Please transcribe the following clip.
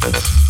That's